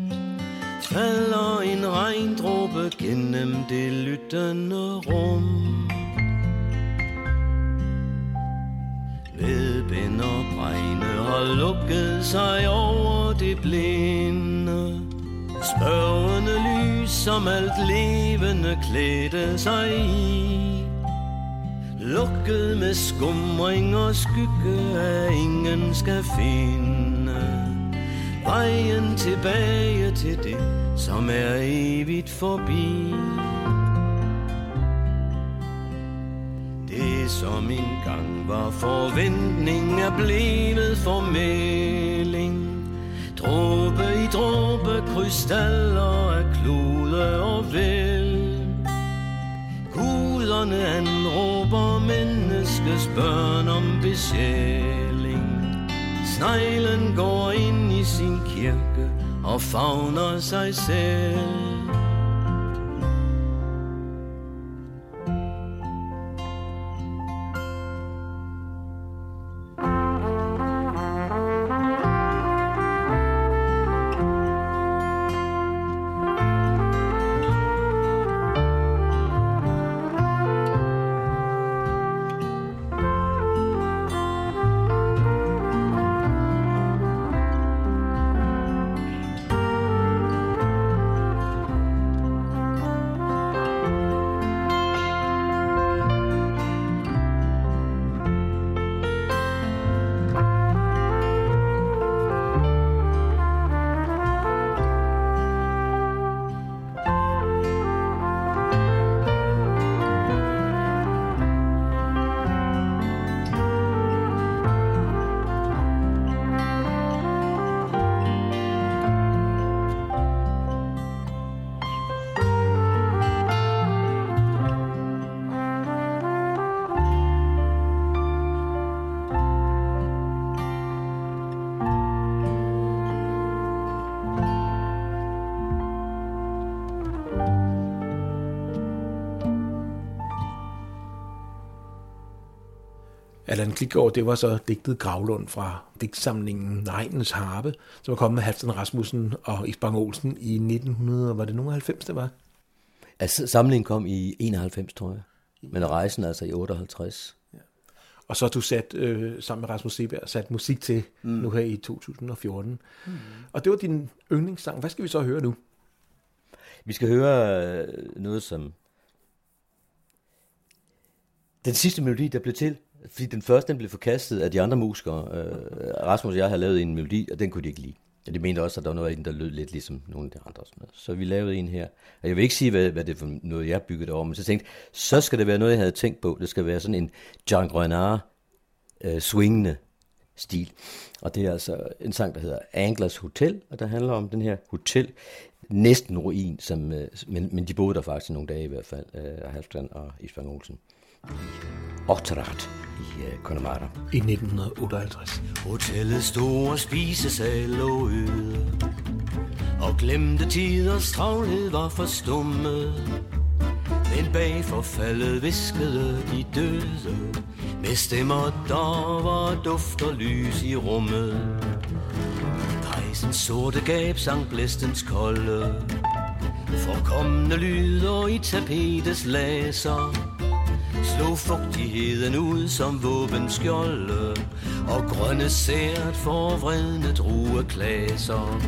falder en regndråbe gennem det lyttende rum. Vedbind og bregne har lukket sig over det blinde. Spørgende lys, som alt levende klædte sig i. Lukket med skumring og skygge, at ingen skal finde. Vejen tilbage til det, som er evigt forbi. Det som engang var forventning er blevet formeling Dråbe i dråbe, krystaller af klude og vel. Guderne anråber menneskets børn om besjæling. Sneglen går ind i sin kirke og fagner sig selv. Allan Klikgaard, det var så digtet Gravlund fra digtsamlingen Negnens Harpe, som var kommet med Halvdan Rasmussen og Isbang Olsen i 1900, var det nogen 90, det var? Altså, samlingen kom i 91, tror jeg. Men rejsen altså i 58. Ja. Og så har du sat, øh, sammen med Rasmus Seberg, sat musik til mm. nu her i 2014. Mm. Og det var din yndlingssang. Hvad skal vi så høre nu? Vi skal høre øh, noget, som... Den sidste melodi, der blev til, fordi den første, den blev forkastet af de andre musikere. Øh, Rasmus og jeg havde lavet en melodi, og den kunne de ikke lide. Og de mente også, at der var noget af den, der lød lidt ligesom nogle af de andre. Sådan Så vi lavede en her. Og jeg vil ikke sige, hvad, hvad det er for noget, jeg byggede over, men så tænkte så skal det være noget, jeg havde tænkt på. Det skal være sådan en Jean Grenard øh, swingende stil. Og det er altså en sang, der hedder Anglers Hotel, og der handler om den her hotel, næsten ruin, som, øh, men, men de boede der faktisk nogle dage i hvert fald, øh, Halvstrand og Isbjørn Olsen. I uh, Connemara. I 1958. Hotellets store spisesal lå øde, og glemte tiders travlhed var forstummet. Men bag forfaldet viskede de døde, med stemmer der var duft og lys i rummet. Pejsens sorte gab sang blæstens kolde, forkommende lyder i tapetets laser slog fugtigheden ud som våbenskjolde, og grønne sært forvredne drueklaser.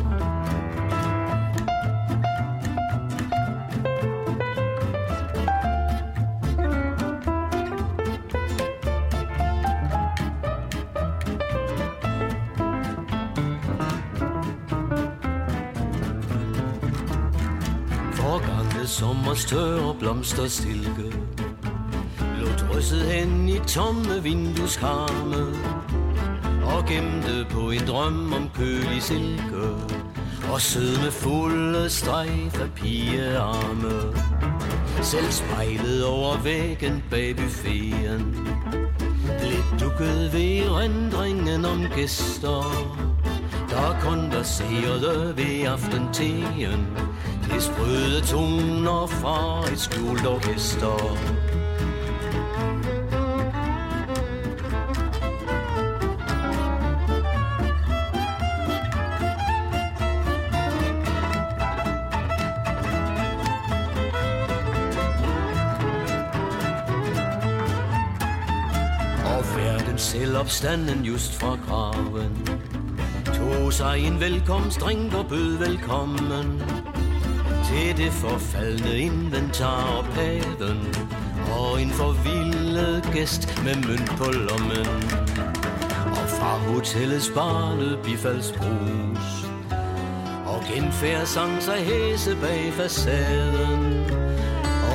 Forgangne sommers tørre blomster stilke Drysset hen i tomme vindueskarme Og gemte på en drøm om kølig silke Og sødme fulde strejf af pigearme. Selv spejlet over væggen bag buffeten. Lidt dukket ved rendringen om gæster Der konverserede ved aftenteen Det sprøde toner fra et skjult orkester. Men selv opstanden just fra graven. Tog sig en velkomstdrink og bød velkommen. Til det forfaldne inventar og paven Og en forvildet gæst med mønt på lommen. Og fra hotellets barne bifaldsbrus Og genfærd sang sig hæse bag facaden.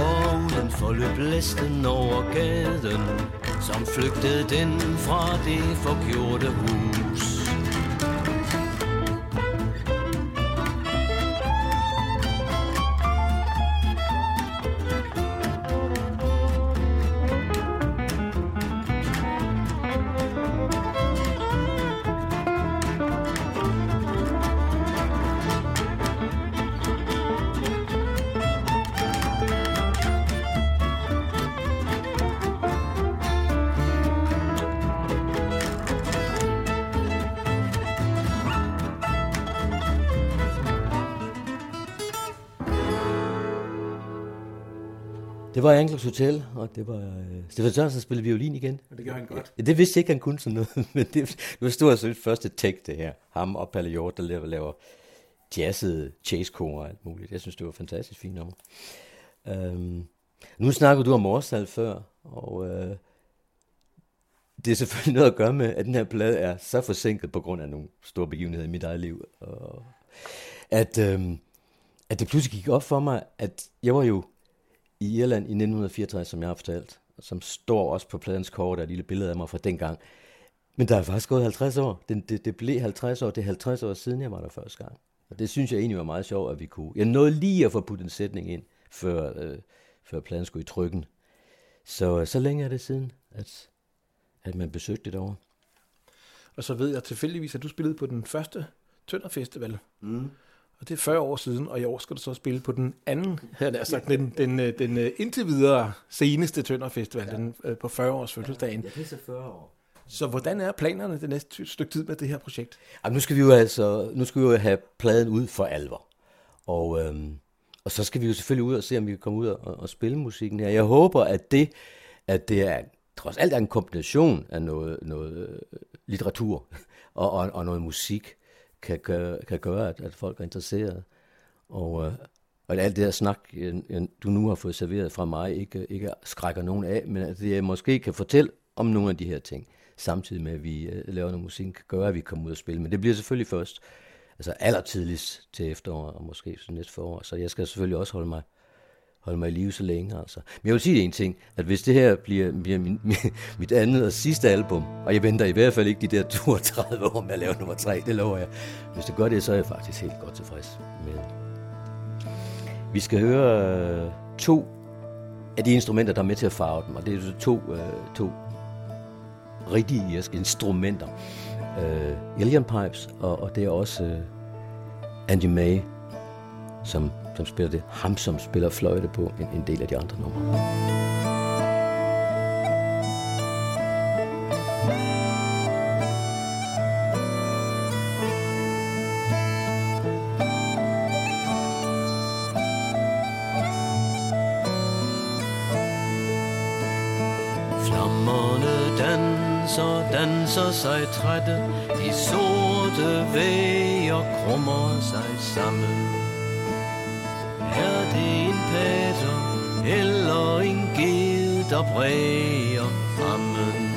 Og udenfor forløb blæsten over gaden som flygtede den fra det forgjorte hus. Det var Anglers Hotel, og det var uh, Stefan Sørensen, der spillede violin igen. Og det gør han godt. Ja, det vidste jeg ikke, han kunne sådan noget, men det, det var stort set første take, det her. Ham og Palle Hjort, der laver, laver jazzede chase og alt muligt. Jeg synes, det var fantastisk fint nummer. Um, nu snakker du om Morsal før, og uh, det er selvfølgelig noget at gøre med, at den her plade er så forsinket på grund af nogle store begivenheder i mit eget liv. Og at, um, at det pludselig gik op for mig, at jeg var jo i Irland i 1964, som jeg har fortalt, som står også på pladens kort, der er et lille billede af mig fra dengang. Men der er faktisk gået 50 år. Det, det, det blev 50 år. Det er 50 år siden, jeg var der første gang. Og det synes jeg egentlig var meget sjovt, at vi kunne. Jeg nåede lige at få puttet en sætning ind, før, øh, før pladen skulle i trykken. Så, så længe er det siden, at, at man besøgte det derovre. Og så ved jeg tilfældigvis, at du spillede på den første Tønder Festival. Mm. Og det er 40 år siden, og i år skal du så spille på den anden, her der sagt, den, den, den, den øh, indtil videre seneste Tønder Festival, ja. den, øh, på 40 års fødselsdagen. Ja, det er så 40 år. Så hvordan er planerne det næste stykke tid med det her projekt? Jamen, nu skal vi jo altså, nu skal vi jo have pladen ud for alvor. Og, øhm, og så skal vi jo selvfølgelig ud og se, om vi kan komme ud og, og spille musikken her. Jeg håber, at det, at det er trods alt er en kombination af noget, noget øh, litteratur og, og, og noget musik, kan gøre, kan gøre at, at folk er interesserede. Og, øh, og alt det der snak, øh, øh, du nu har fået serveret fra mig, ikke, ikke skrækker nogen af, men at jeg måske kan fortælle om nogle af de her ting, samtidig med, at vi øh, laver noget musik, kan gøre, at vi kommer ud og spille. Men det bliver selvfølgelig først, altså allertidligst til efteråret, og måske næste forår. Så jeg skal selvfølgelig også holde mig holde mig i live så længe. Altså. Men jeg vil sige en ting, at hvis det her bliver, bliver min, min, mit andet og sidste album, og jeg venter i hvert fald ikke de der 32 år med at lave nummer 3, det lover jeg. Hvis det gør det, så er jeg faktisk helt godt tilfreds med Vi skal høre øh, to af de instrumenter, der er med til at farve dem, og det er to, øh, to rigtige irske instrumenter. Øh, uh, Alien Pipes, og, og det er også uh, Andy May, som som spiller det. Ham, som spiller fløjte på en, en del af de andre numre. Danser, danser sig trætte De sorte væger krummer sig sammen eller en ged, der bræger ammen?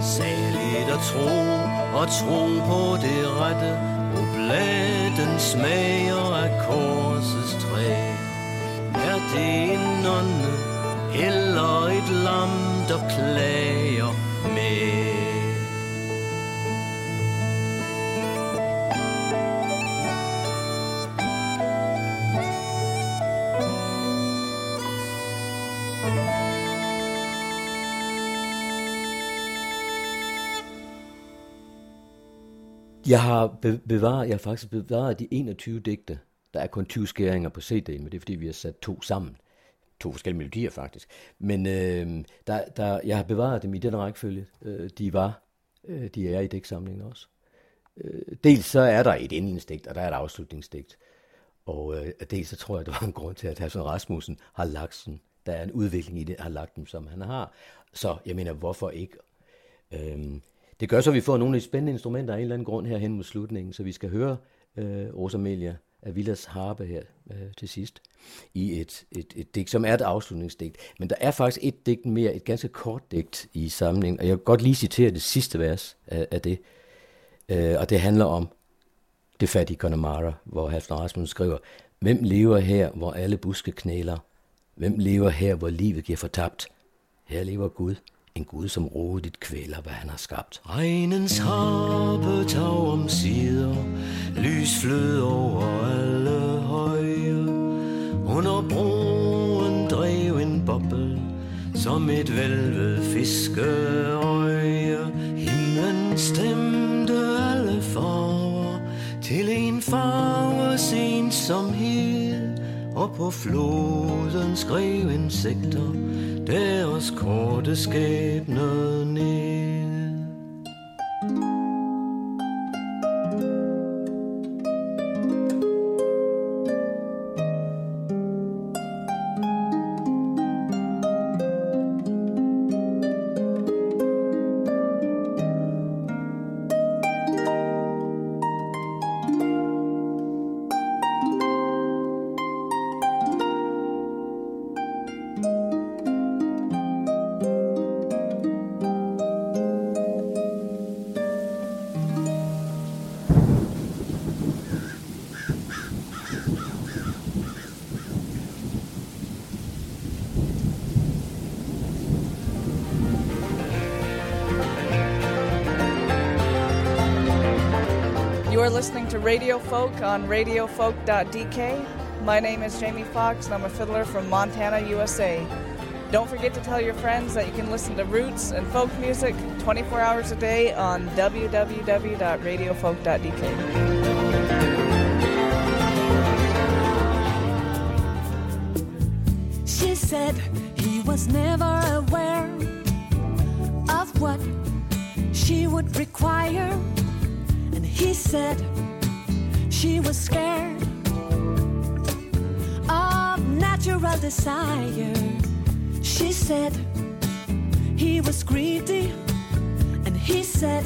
Saligt at tro og tro på det rette og smager af korsets Jeg har bevaret, jeg har faktisk bevaret de 21 digte. Der er kun 20 skæringer på CD'en, men det er fordi, vi har sat to sammen. to forskellige melodier faktisk. Men øh, der, der, jeg har bevaret dem i den rækkefølge, øh, de var. Øh, de er i digtsamlingen også. Øh, dels så er der et indledningsdigt, og der er et afslutningsdigt. Og øh, dels så tror jeg, der var en grund til, at Hassan Rasmussen har lagt sådan, der er en udvikling i det, har lagt dem, som han har. Så jeg mener, hvorfor ikke? Øh, det gør så, at vi får nogle af de spændende instrumenter af en eller anden grund her hen mod slutningen, så vi skal høre øh, Rosamelia Villas harpe her øh, til sidst i et, et, et digt, som er et afslutningsdigt. Men der er faktisk et digt mere, et ganske kort digt i samlingen, og jeg kan godt lige citere det sidste vers af, af det. Øh, og det handler om det fattige Connemara, hvor Halfdan Rasmussen skriver, Hvem lever her, hvor alle buske knæler? Hvem lever her, hvor livet giver fortabt? Her lever Gud, en Gud, som rodigt kvæler, hvad han har skabt. Regnens harpe tag om sider, lys flød over alle høje. Under broen drev en boble, som et vælvet fiskeøje. Himlen stemte alle farver, til en farves ensomhed. Og på floden skrev insekter deres korte skæbne ned. On radiofolk.dk. My name is Jamie Fox and I'm a fiddler from Montana, USA. Don't forget to tell your friends that you can listen to roots and folk music 24 hours a day on www.radiofolk.dk. She said he was never aware of what she would require. And he said she was scared of natural desire. She said he was greedy. And he said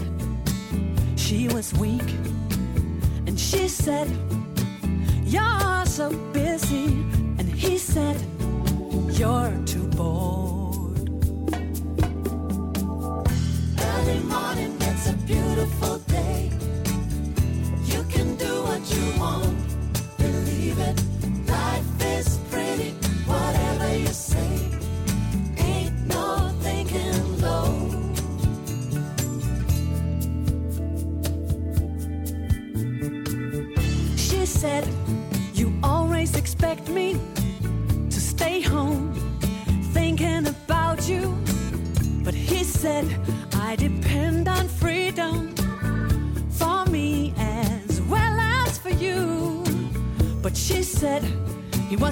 she was weak. And she said, You're so busy. And he said, You're too bored. Early morning, it's a beautiful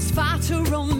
was far too romantic.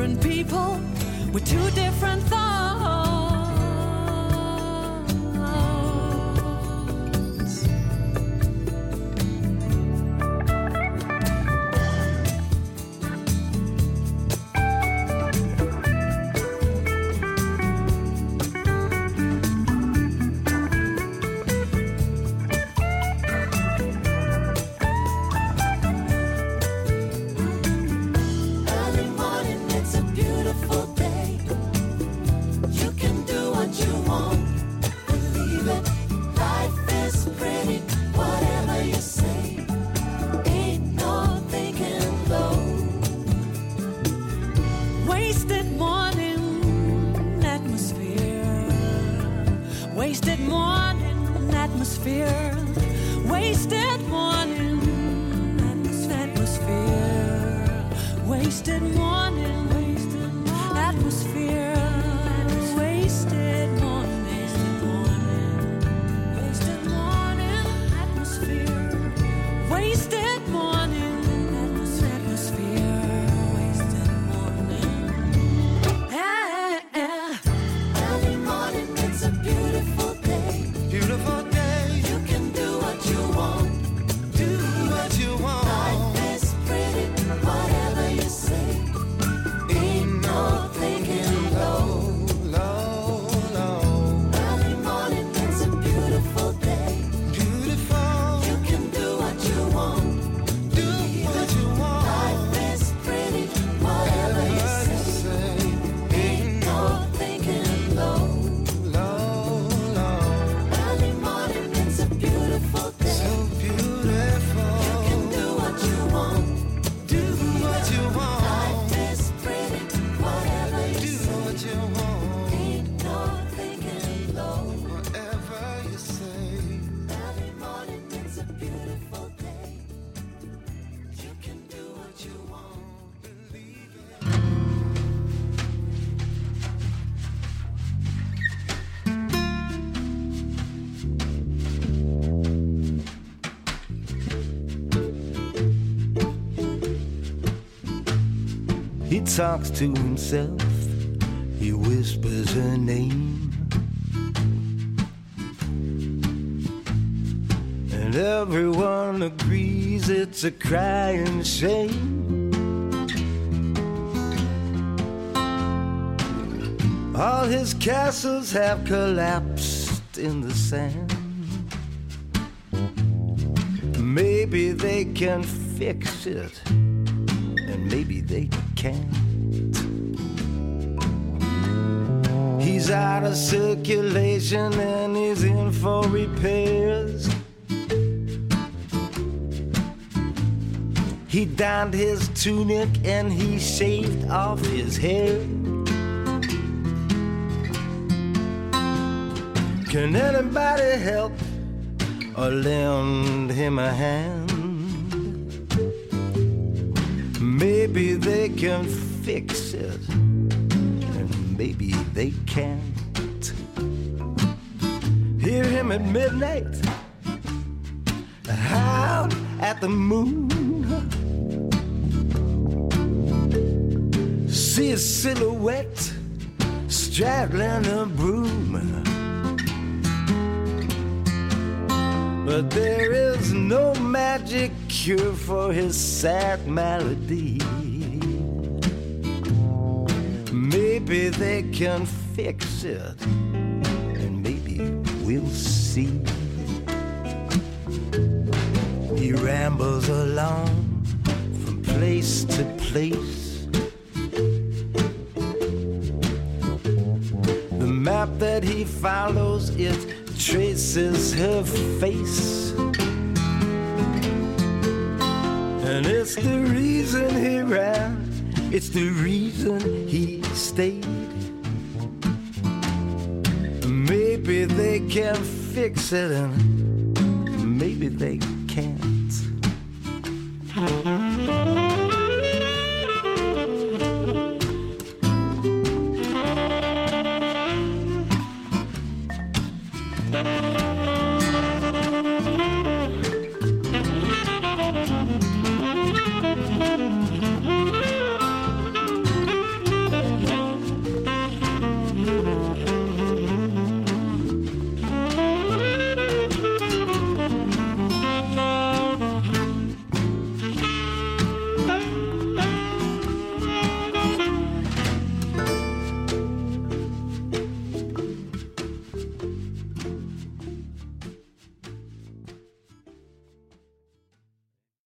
Different people with two different thoughts. Talks to himself, he whispers her name. And everyone agrees it's a crying shame. All his castles have collapsed in the sand. Maybe they can fix it and maybe they can't. Out of circulation and he's in for repairs. He donned his tunic and he shaved off his hair. Can anybody help or lend him a hand? Maybe they can fix it, and maybe they can't. Hear him at midnight, out at the moon. See his silhouette straddling a broom. But there is no magic cure for his sad malady. Maybe they can fix it, and maybe we'll see. He rambles along from place to place. The map that he follows, it traces her face. And it's the reason he ran, it's the reason he stayed. Maybe they can fix it, and maybe they.